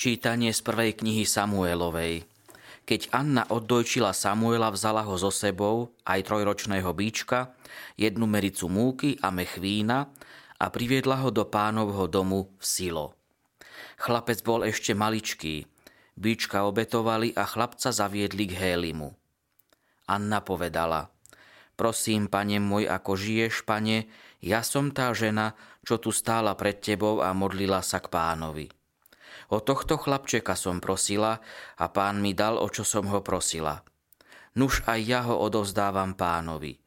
Čítanie z prvej knihy Samuelovej. Keď Anna oddojčila Samuela, vzala ho so sebou, aj trojročného bíčka, jednu mericu múky a mech a priviedla ho do pánovho domu v Silo. Chlapec bol ešte maličký, bíčka obetovali a chlapca zaviedli k Hélimu. Anna povedala, prosím, pane môj, ako žiješ, pane, ja som tá žena, čo tu stála pred tebou a modlila sa k pánovi. O tohto chlapčeka som prosila a pán mi dal, o čo som ho prosila. Nuž aj ja ho odovzdávam pánovi.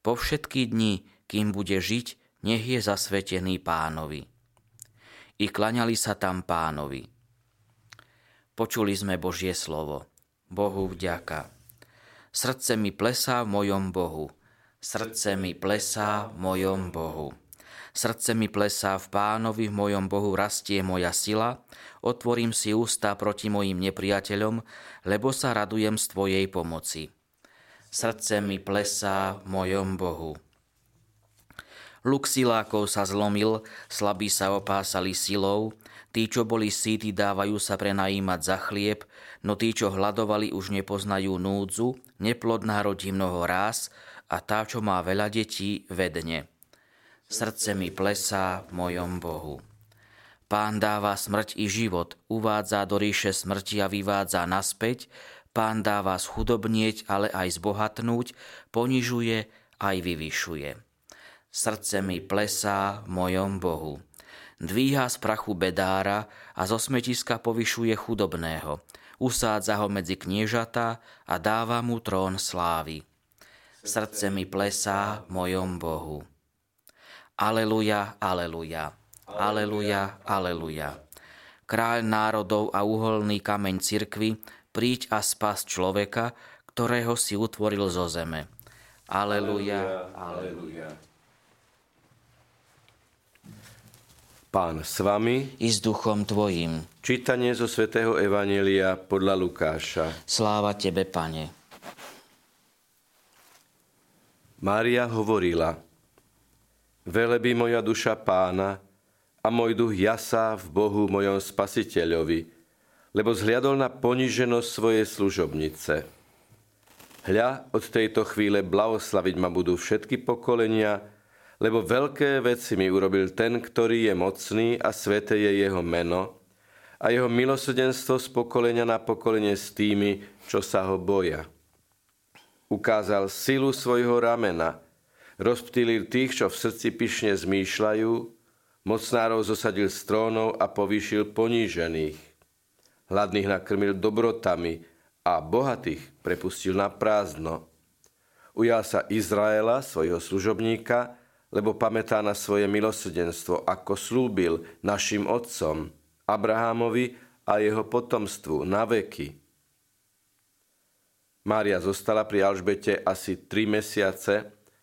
Po všetky dni, kým bude žiť, nech je zasvetený pánovi. I klaňali sa tam pánovi. Počuli sme Božie slovo. Bohu vďaka. Srdce mi plesá v mojom Bohu. Srdce mi plesá v mojom Bohu. Srdce mi plesá v pánovi, v mojom Bohu rastie moja sila, otvorím si ústa proti mojim nepriateľom, lebo sa radujem z Tvojej pomoci. Srdce mi plesá v mojom Bohu. Luk silákov sa zlomil, slabí sa opásali silou, tí, čo boli síti, dávajú sa prenajímať za chlieb, no tí, čo hľadovali, už nepoznajú núdzu, neplodná rodí mnoho ráz a tá, čo má veľa detí, vedne srdce mi plesá v mojom Bohu. Pán dáva smrť i život, uvádza do ríše smrti a vyvádza naspäť, pán dáva schudobnieť, ale aj zbohatnúť, ponižuje aj vyvyšuje. Srdce mi plesá v mojom Bohu. Dvíha z prachu bedára a zo smetiska povyšuje chudobného. Usádza ho medzi kniežatá a dáva mu trón slávy. Srdce mi plesá v mojom Bohu. Aleluja, aleluja, aleluja, aleluja. Kráľ národov a uholný kameň cirkvy, príď a spas človeka, ktorého si utvoril zo zeme. Aleluja, aleluja. Pán s vami i s duchom tvojim. Čítanie zo svätého Evanelia podľa Lukáša. Sláva tebe, Pane. Mária hovorila, Velebí moja duša pána a môj duch jasá v Bohu mojom spasiteľovi, lebo zhliadol na poniženosť svojej služobnice. Hľa, od tejto chvíle blahoslaviť ma budú všetky pokolenia, lebo veľké veci mi urobil ten, ktorý je mocný a sveté je jeho meno a jeho milosrdenstvo z pokolenia na pokolenie s tými, čo sa ho boja. Ukázal silu svojho ramena – rozptýlil tých, čo v srdci pyšne zmýšľajú, mocnárov zosadil z trónov a povýšil ponížených. Hladných nakrmil dobrotami a bohatých prepustil na prázdno. Ujal sa Izraela, svojho služobníka, lebo pamätá na svoje milosrdenstvo, ako slúbil našim otcom, Abrahámovi a jeho potomstvu na veky. Mária zostala pri Alžbete asi tri mesiace,